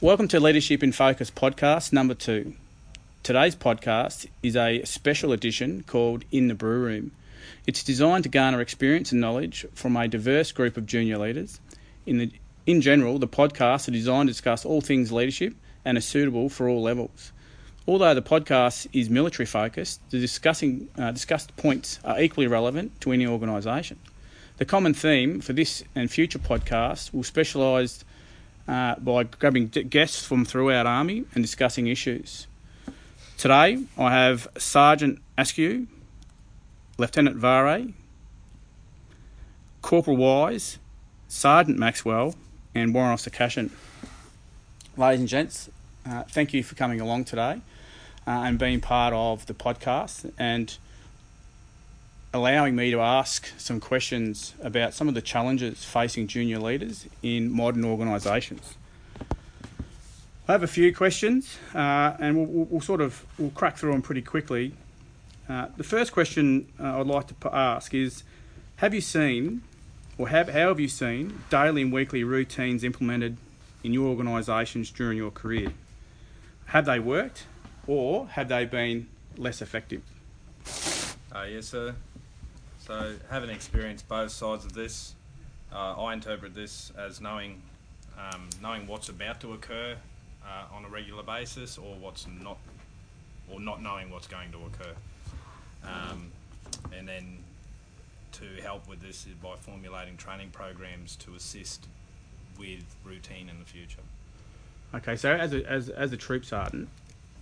Welcome to Leadership in Focus podcast number two. Today's podcast is a special edition called In the Brew Room. It's designed to garner experience and knowledge from a diverse group of junior leaders. In, the, in general, the podcasts are designed to discuss all things leadership and are suitable for all levels. Although the podcast is military focused, the discussing, uh, discussed points are equally relevant to any organisation. The common theme for this and future podcasts will specialise uh, by grabbing guests from throughout Army and discussing issues. Today, I have Sergeant Askew, Lieutenant Vare, Corporal Wise, Sergeant Maxwell, and Warrant Officer Cashin. Ladies and gents, uh, thank you for coming along today uh, and being part of the podcast and allowing me to ask some questions about some of the challenges facing junior leaders in modern organisations. I have a few questions, uh, and we'll, we'll, sort of we'll crack through them pretty quickly. Uh, the first question uh, I'd like to ask is: Have you seen, or have how have you seen daily and weekly routines implemented in your organisations during your career? Have they worked, or have they been less effective? Uh, yes, sir. Having experienced both sides of this, uh, I interpret this as knowing um, knowing what's about to occur uh, on a regular basis, or what's not, or not knowing what's going to occur, um, and then to help with this is by formulating training programs to assist with routine in the future. Okay, so as a, as as a troop sergeant,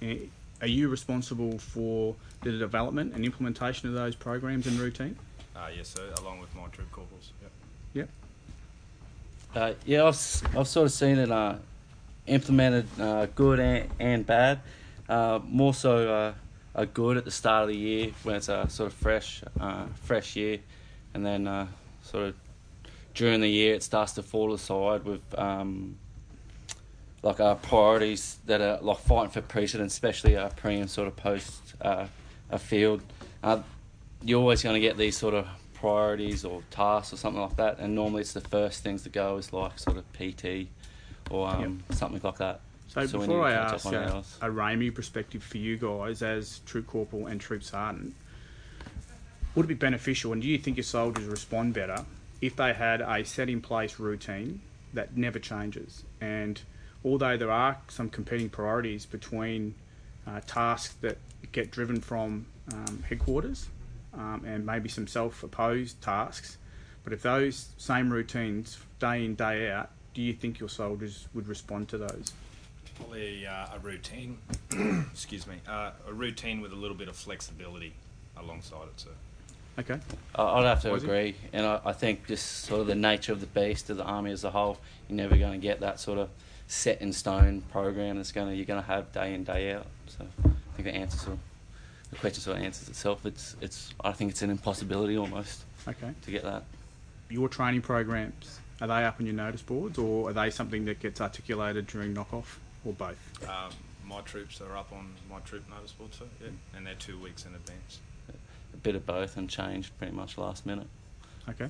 eh, are you responsible for the development and implementation of those programs and routine? Uh, yes, sir, along with my troop corporals. Yep. Yep. Uh, yeah, I've, I've sort of seen it uh, implemented uh, good and, and bad. Uh, more so uh, good at the start of the year when it's a sort of fresh, uh, fresh year, and then uh, sort of during the year it starts to fall aside with um, like our priorities that are like fighting for precedence, especially our pre and sort of post uh, a field. You're always going to get these sort of priorities or tasks or something like that, and normally it's the first things to go is like sort of PT or um, yep. something like that. So, so before I ask a, a RAEME perspective for you guys as troop corporal and troop sergeant, would it be beneficial, and do you think your soldiers respond better if they had a set in place routine that never changes? And although there are some competing priorities between uh, tasks that get driven from um, headquarters um, and maybe some self-opposed tasks. But if those same routines, day in day out, do you think your soldiers would respond to those? Probably uh, a routine. excuse me, uh, a routine with a little bit of flexibility alongside it. So. Okay. I'd have to agree, and I, I, think just sort of the nature of the beast of the army as a whole, you're never going to get that sort of set in stone program that's going to you're going to have day in day out. So I think the answer sort of the question sort of answers itself. It's it's I think it's an impossibility almost. Okay. To get that. Your training programs are they up on your notice boards, or are they something that gets articulated during knockoff, or both? Um, my troops are up on my troop notice board, so yeah, and they're two weeks in advance. A bit of both, and changed pretty much last minute. Okay.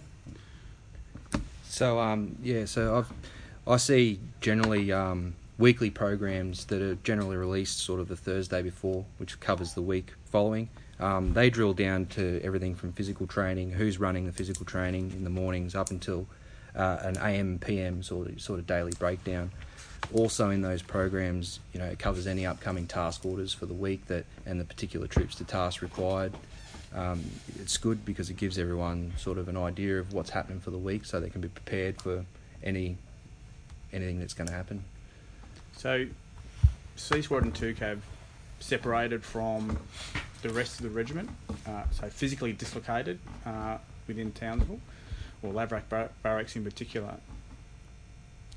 So um, yeah, so I've I see generally um, weekly programs that are generally released sort of the Thursday before, which covers the week following. Um, they drill down to everything from physical training, who's running the physical training in the mornings, up until uh, an AM PM sort of sort of daily breakdown. Also in those programs, you know, it covers any upcoming task orders for the week that and the particular troops to task required. Um, it's good because it gives everyone sort of an idea of what's happening for the week, so they can be prepared for any anything that's going to happen. So, Squadron 2 Cav separated from the rest of the regiment, uh, so physically dislocated uh, within Townsville, or Lavarack Bar- Barracks in particular.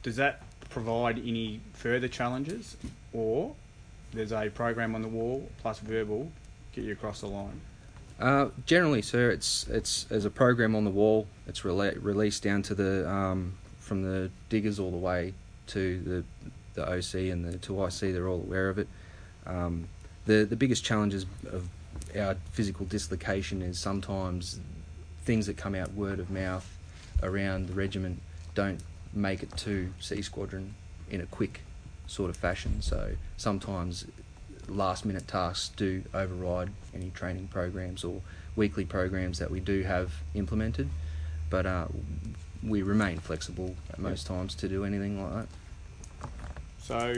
Does that provide any further challenges, or there's a program on the wall plus verbal get you across the line? Uh, generally, sir, it's it's as a program on the wall. It's rela- released down to the um, from the diggers all the way to the the OC and the 2IC, they're all aware of it. Um, the the biggest challenges of our physical dislocation is sometimes things that come out word of mouth around the regiment don't make it to C Squadron in a quick sort of fashion. So sometimes last minute tasks do override any training programs or weekly programs that we do have implemented, but uh, we remain flexible at most times to do anything like that. So,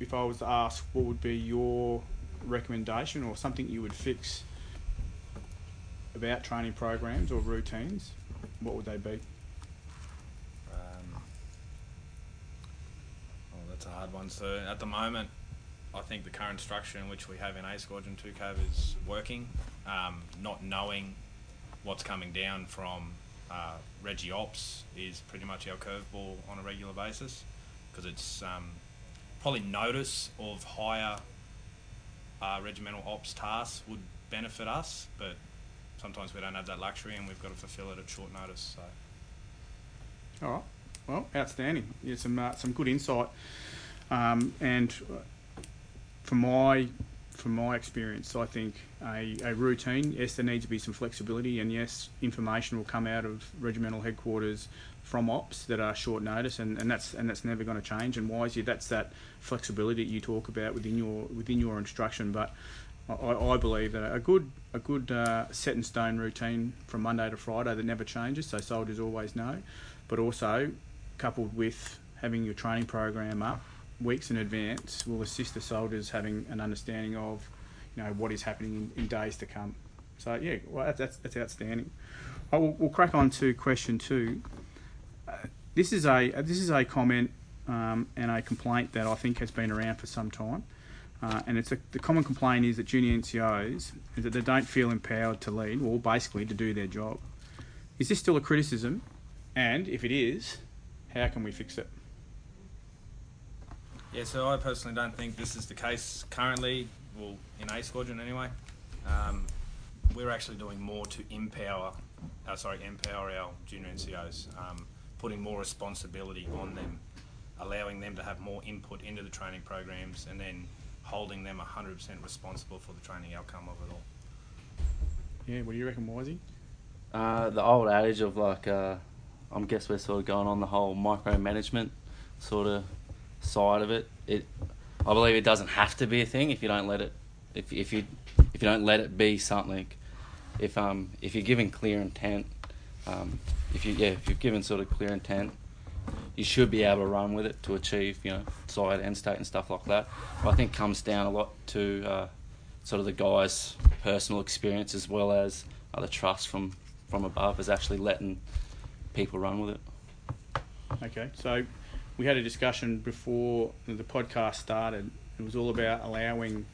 if I was to ask, what would be your recommendation or something you would fix about training programs or routines? What would they be? Um, oh, that's a hard one. So at the moment, I think the current structure in which we have in A Squadron 2 Cav is working. Um, not knowing what's coming down from uh, Reggie Ops is pretty much our curveball on a regular basis because it's um, probably notice of higher uh, regimental ops tasks would benefit us, but sometimes we don't have that luxury and we've got to fulfill it at short notice. So. All right. Well, outstanding. Yeah, some uh, some good insight. Um, and uh, from my from my experience, I think a, a routine. Yes, there needs to be some flexibility, and yes, information will come out of regimental headquarters from ops that are short notice, and, and that's and that's never going to change. And it? That's that flexibility that you talk about within your within your instruction. But I, I believe that a good a good uh, set in stone routine from Monday to Friday that never changes, so soldiers always know, but also coupled with having your training program up weeks in advance will assist the soldiers having an understanding of you know what is happening in, in days to come. So yeah, well that's that's, that's outstanding. I will, we'll crack on to question two. This is a this is a comment um, and a complaint that I think has been around for some time. Uh, and it's a, the common complaint is that junior NCOs is that they don't feel empowered to lead, or basically to do their job. Is this still a criticism? And if it is, how can we fix it? Yeah, so I personally don't think this is the case currently, well, in A Squadron anyway. Um, we're actually doing more to empower, uh, sorry, empower our junior NCOs, um, putting more responsibility on them, allowing them to have more input into the training programs, and then holding them 100% responsible for the training outcome of it all. Yeah, what do you reckon, Wisey? Uh, the old adage of like, uh, I guess we're sort of going on the whole micromanagement sort of side of it. It, I believe it doesn't have to be a thing if you don't let it, if if you if you don't let it be something. If um if you're given clear intent, um if you yeah if you've given sort of clear intent, you should be able to run with it to achieve you know side end state and stuff like that. But I think comes down a lot to uh, sort of the guys' personal experience as well as uh, the trust from from above is actually letting people run with it. Okay, so we had a discussion before the podcast started. It was all about allowing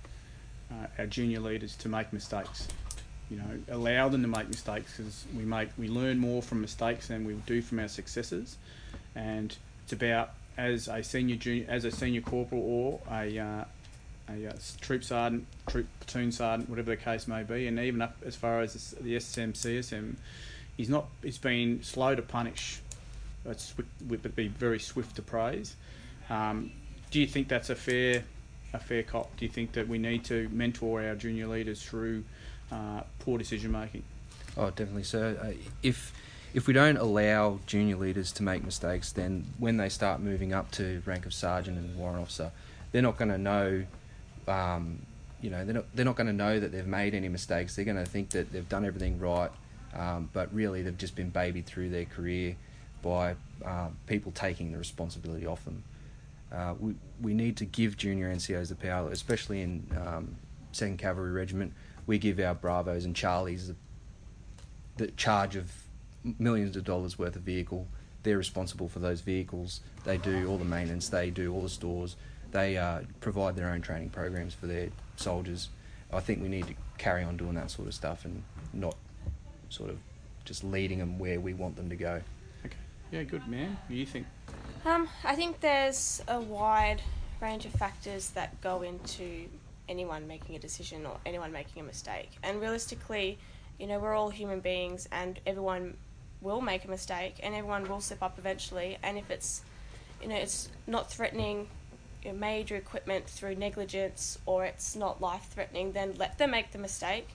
uh, our junior leaders to make mistakes. You know, allow them to make mistakes because we make we learn more from mistakes than we do from our successes, and it's about as a senior junior, as a senior corporal or a uh, a uh, troop sergeant, troop platoon sergeant, whatever the case may be, and even up as far as the SSM, CSM, he's not. He's been slow to punish would be very swift to praise. Um, do you think that's a fair a fair cop? Do you think that we need to mentor our junior leaders through uh, poor decision making? Oh, definitely, sir. Uh, if if we don't allow junior leaders to make mistakes, then when they start moving up to rank of sergeant and warrant officer, they're not going to know. Um, you know, they're not they're not going to know that they've made any mistakes. They're going to think that they've done everything right, um, but really they've just been babied through their career by uh, people taking the responsibility off them. Uh, we, we need to give junior NCOs the power, especially in um, 2nd Cavalry Regiment. We give our Bravos and Charlies the, the charge of millions of dollars worth of vehicle. They're responsible for those vehicles. They do all the maintenance, they do all the stores, they uh, provide their own training programs for their soldiers. I think we need to carry on doing that sort of stuff and not sort of just leading them where we want them to go. Okay. Yeah, good man. What do you think? Um, I think there's a wide range of factors that go into anyone making a decision or anyone making a mistake. And realistically, you know, we're all human beings and everyone will make a mistake and everyone will slip up eventually. And if it's, you know, it's not threatening major equipment through negligence or it's not life threatening, then let them make the mistake.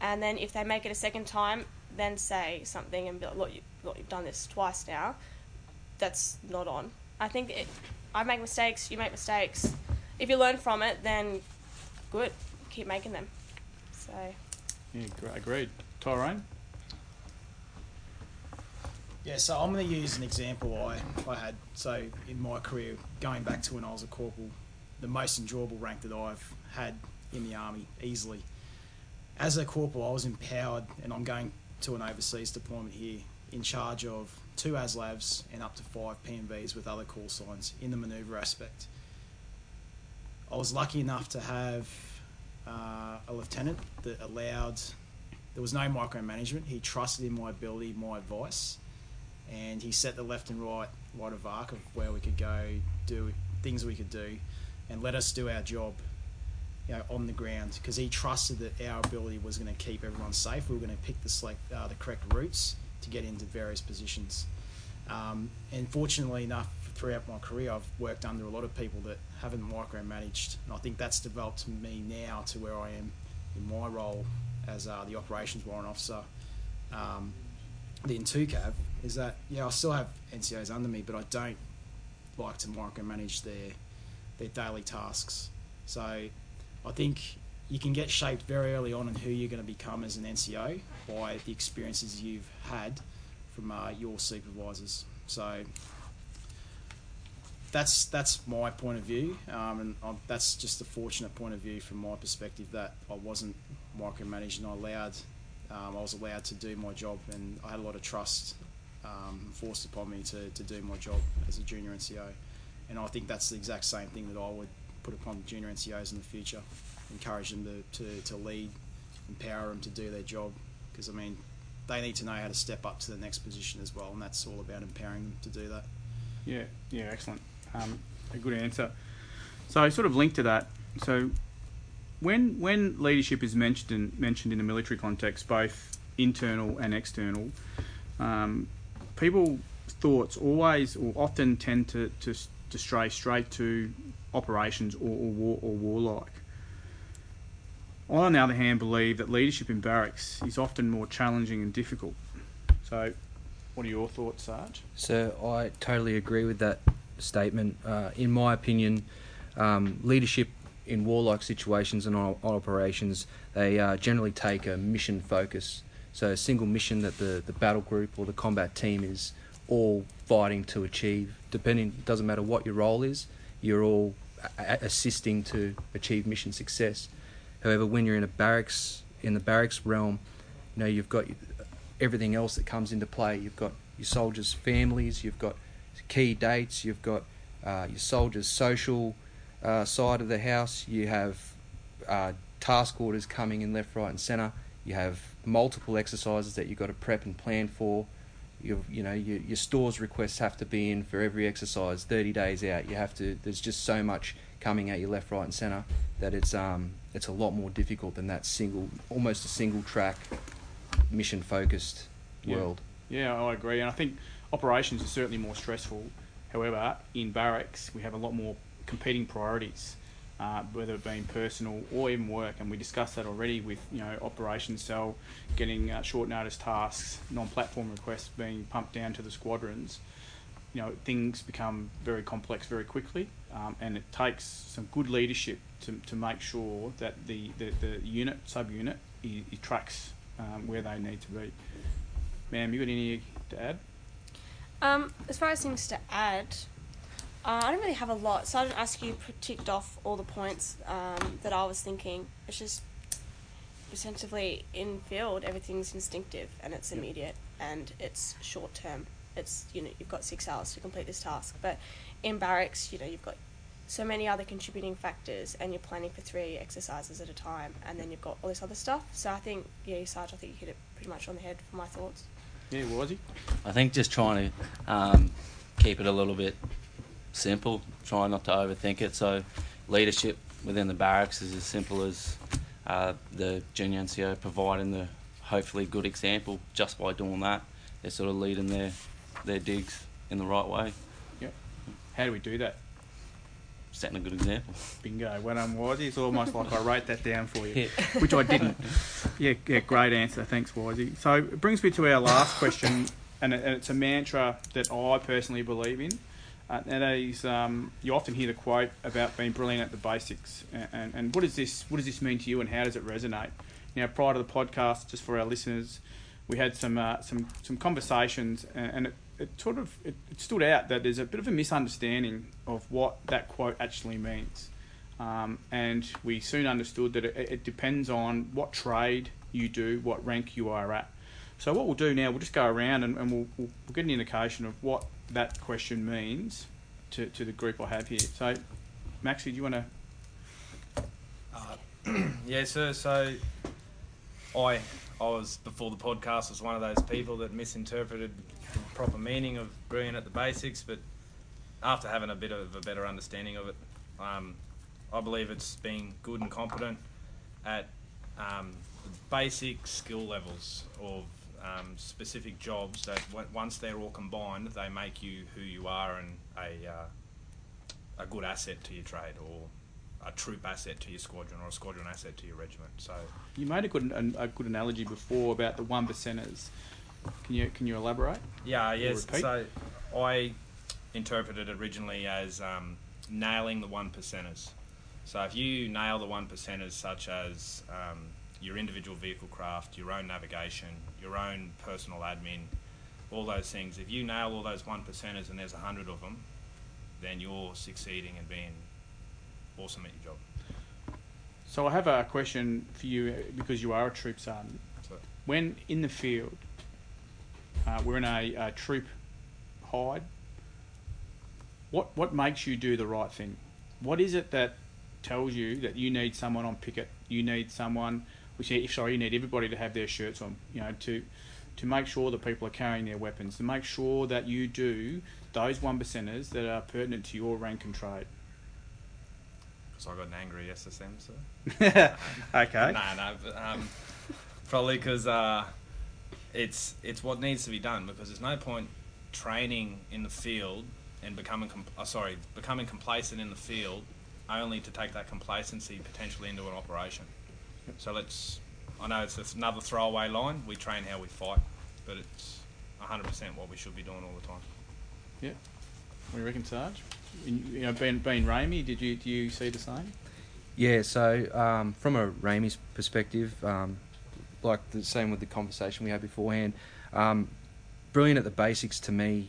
And then if they make it a second time, then say something and be like, look, you, look you've done this twice now. That's not on. I think it, I make mistakes, you make mistakes. If you learn from it, then good, keep making them. So Yeah, agreed. Tyrone? Yeah, so I'm going to use an example I, I had. So in my career, going back to when I was a corporal, the most enjoyable rank that I've had in the army easily. As a corporal, I was empowered, and I'm going to an overseas deployment here, in charge of two ASLAVs and up to five PMVs with other call signs in the manoeuvre aspect. I was lucky enough to have uh, a lieutenant that allowed. There was no micromanagement. He trusted in my ability, my advice, and he set the left and right right of arc of where we could go, do things we could do, and let us do our job, you know, on the ground because he trusted that our ability was going to keep everyone safe. We were going to pick the select uh, the correct routes to get into various positions. Um, and fortunately enough, throughout my career, I've worked under a lot of people that haven't micromanaged, and I think that's developed me now to where I am in my role as uh, the operations warrant officer. Um, the Cav is that yeah I still have NCOs under me, but I don't like to micromanage their their daily tasks. So I think you can get shaped very early on in who you're going to become as an NCO by the experiences you've had from uh, your supervisors. So that's that's my point of view, um, and i that's just a fortunate point of view from my perspective that I wasn't micromanaged and I allowed um, I was allowed to do my job, and I had a lot of trust um, forced upon me to, to do my job as a junior NCO. And I think that's the exact same thing that I would put upon junior NCOs in the future. Encourage them to, to, to lead, empower them to do their job, because I mean, they need to know how to step up to the next position as well, and that's all about empowering them to do that. Yeah, yeah, excellent. Um, a good answer. So, sort of linked to that. So, when when leadership is mentioned in, mentioned in a military context, both internal and external, um, people thoughts always or often tend to, to, to stray straight to operations or, or war or warlike. I, on the other hand, believe that leadership in barracks is often more challenging and difficult. So, what are your thoughts, Sarge? So I totally agree with that statement. Uh, in my opinion, um, leadership in warlike situations and operations, they uh, generally take a mission focus. So a single mission that the, the battle group or the combat team is all fighting to achieve. Depending, it doesn't matter what your role is, you're all assisting to achieve mission success. However, when you're in a barracks, in the barracks realm, you know you've got everything else that comes into play. You've got your soldiers' families, you've got key dates, you've got uh, your soldiers' social uh, side of the house, you have uh, task orders coming in left, right, and centre. You have multiple exercises that you've got to prep and plan for. You you know your, your stores requests have to be in for every exercise 30 days out. You have to. There's just so much coming at you left, right, and centre that it's um it's a lot more difficult than that single, almost a single track, mission focused Yeah. world. Yeah, I agree, and I think operations are certainly more stressful. However, in barracks, we have a lot more competing priorities, uh, whether it being personal or even work. And we discussed that already with you know operations cell getting uh, short notice tasks, non-platform requests being pumped down to the squadrons. You know things become very complex very quickly, um, and it takes some good leadership to, to make sure that the, the, the unit subunit it, it tracks um, where they need to be. Ma'am, you got any to add? Um, as far as things to add, uh, I don't really have a lot, so I didn't ask you to ticked off all the points um, that I was thinking. It's just essentially in field, everything's instinctive and it's immediate and it's short term. It's you know you've got six hours to complete this task, but in barracks, you know you've got so many other contributing factors and you're planning for three exercises at a time, and then you've got all this other stuff. So I think yeah, Sarge, I think you hit it pretty much on the head for my thoughts. Yeah, was he? I think just trying to um, keep it a little bit simple, trying not to overthink it. So, leadership within the barracks is as simple as uh, the junior NCO providing the hopefully good example just by doing that. They're sort of leading their, their digs in the right way, Yep. How do we do that? Setting a good example. Bingo. Well done, Wisey. It's almost like I wrote that down for you, Yeah. which I didn't. Yeah, yeah, great answer. Thanks, Wisey. So it brings me to our last question, and, it's a mantra that I personally believe in. Uh, and is, um, you often hear the quote about being brilliant at the basics. And, and, and what, does this, what does this mean to you and how does it resonate? Now, prior to the podcast, just for our listeners, we had some, uh, some, some conversations and, and it, it sort of it, it stood out that there's a bit of a misunderstanding of what that quote actually means. Um, and we soon understood that it, it depends on what trade you do, what rank you are at. So what we'll do now, we'll just go around and, and we'll, we'll, we'll get an indication of what that question means to, to the group I have here. So, Maxie, do you want to? Yeah, sir. So, I I was before the podcast was one of those people that misinterpreted proper meaning of brilliant at the basics, but after having a bit of a better understanding of it, um, I believe it's being good and competent at um, basic skill levels of um, specific jobs that once they're all combined, they make you who you are and a uh, a good asset to your trade or a troop asset to your squadron or a squadron asset to your regiment. So You made a good a good analogy before about the one percenters. Can you can you elaborate? yeah, yes. So I interpreted it originally as um, nailing the one percenters. So if you nail the one percenters, such as um, your individual vehicle craft, your own navigation, your own personal admin, all those things, if you nail all those one percenters and there's a hundred of them, then you're succeeding and being awesome at your job. So I have a question for you uh, because you are a troop sergeant. So, When in the field, uh, we're in a, a troop hide. What what makes you do the right thing? What is it that tells you that you need someone on picket? You need someone, which you- sorry, you need everybody to have their shirts on. You know to to make sure that people are carrying their weapons. To make sure that you do those one percenters that are pertinent to your rank and trade. because I got an angry SSM, so. okay. No, no, but, um, probably because uh, it's it's what needs to be done because there's no point training in the field and becoming com- uh, sorry becoming complacent in the field only to take that complacency potentially into an operation. So let's. I know it's another throwaway line. We train how we fight, but it's 100% what we should be doing all the time. Yeah. What do you reckon, Sarge? You you know, being being RAEME, did you do you see the same? Yeah, so um, from a RAEME's perspective, um, like the same with the conversation we had beforehand, um, brilliant at the basics to me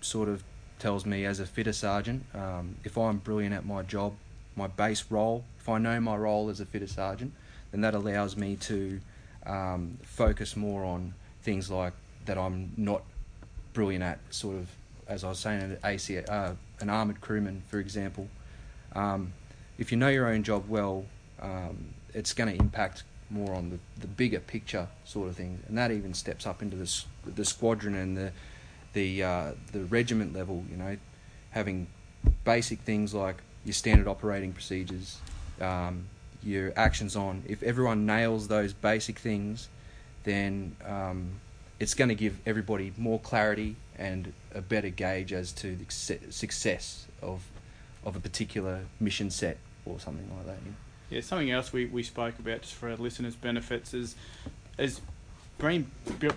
sort of tells me as a fitter sergeant, um, if I'm brilliant at my job, my base role, if I know my role as a fitter sergeant, then that allows me to um, focus more on things like that I'm not brilliant at, sort of, as I was saying, an, AC, uh, an armoured crewman, for example. Um, if you know your own job well, um, it's going to impact more on the, the bigger picture sort of things, and that even steps up into the the squadron and the the uh, the regiment level. You know, having basic things like your standard operating procedures, um, your actions on. If everyone nails those basic things, then um, it's going to give everybody more clarity and a better gauge as to the success of of a particular mission set or something like that. Yeah, something else we, we spoke about just for our listeners' benefits is is being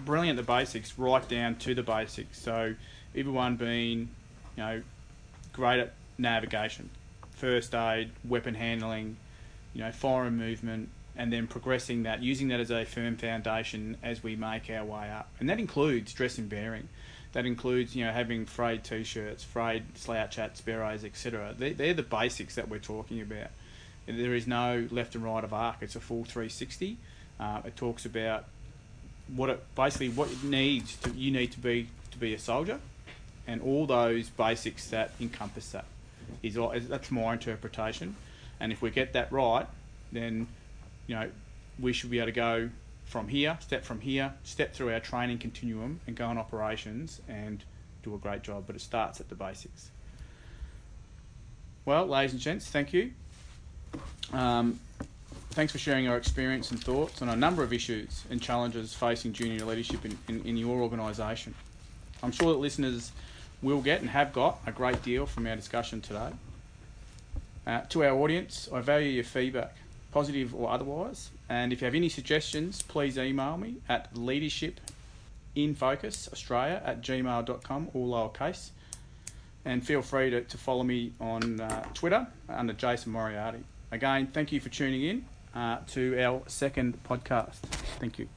brilliant at the basics, right down to the basics. So everyone being, you know, great at navigation, first aid, weapon handling, you know, foreign movement, and then progressing that, using that as a firm foundation as we make our way up. And that includes dress and bearing. That includes, you know, having frayed t-shirts, frayed slouch hats, sparrows, etc. They, they're the basics that we're talking about. There is no left and right of arc. It's a full 360. Uh, it talks about what it basically what it needs to you need to be to be a soldier, and all those basics that encompass that. Is all, that's my interpretation, and if we get that right, then you know we should be able to go from here, step from here, step through our training continuum, and go on operations and do a great job. But it starts at the basics. Well, ladies and gents, thank you. Um, thanks for sharing your experience and thoughts on a number of issues and challenges facing junior leadership in, in, in your organisation. I'm sure that listeners will get and have got a great deal from our discussion today. Uh, to our audience, I value your feedback, positive or otherwise, and if you have any suggestions, please email me at leadershipinfocusaustralia at gmail.com, all lowercase. and feel free to, to follow me on uh, Twitter under Jason Moriarty. Again, thank you for tuning in uh, to our second podcast. Thank you.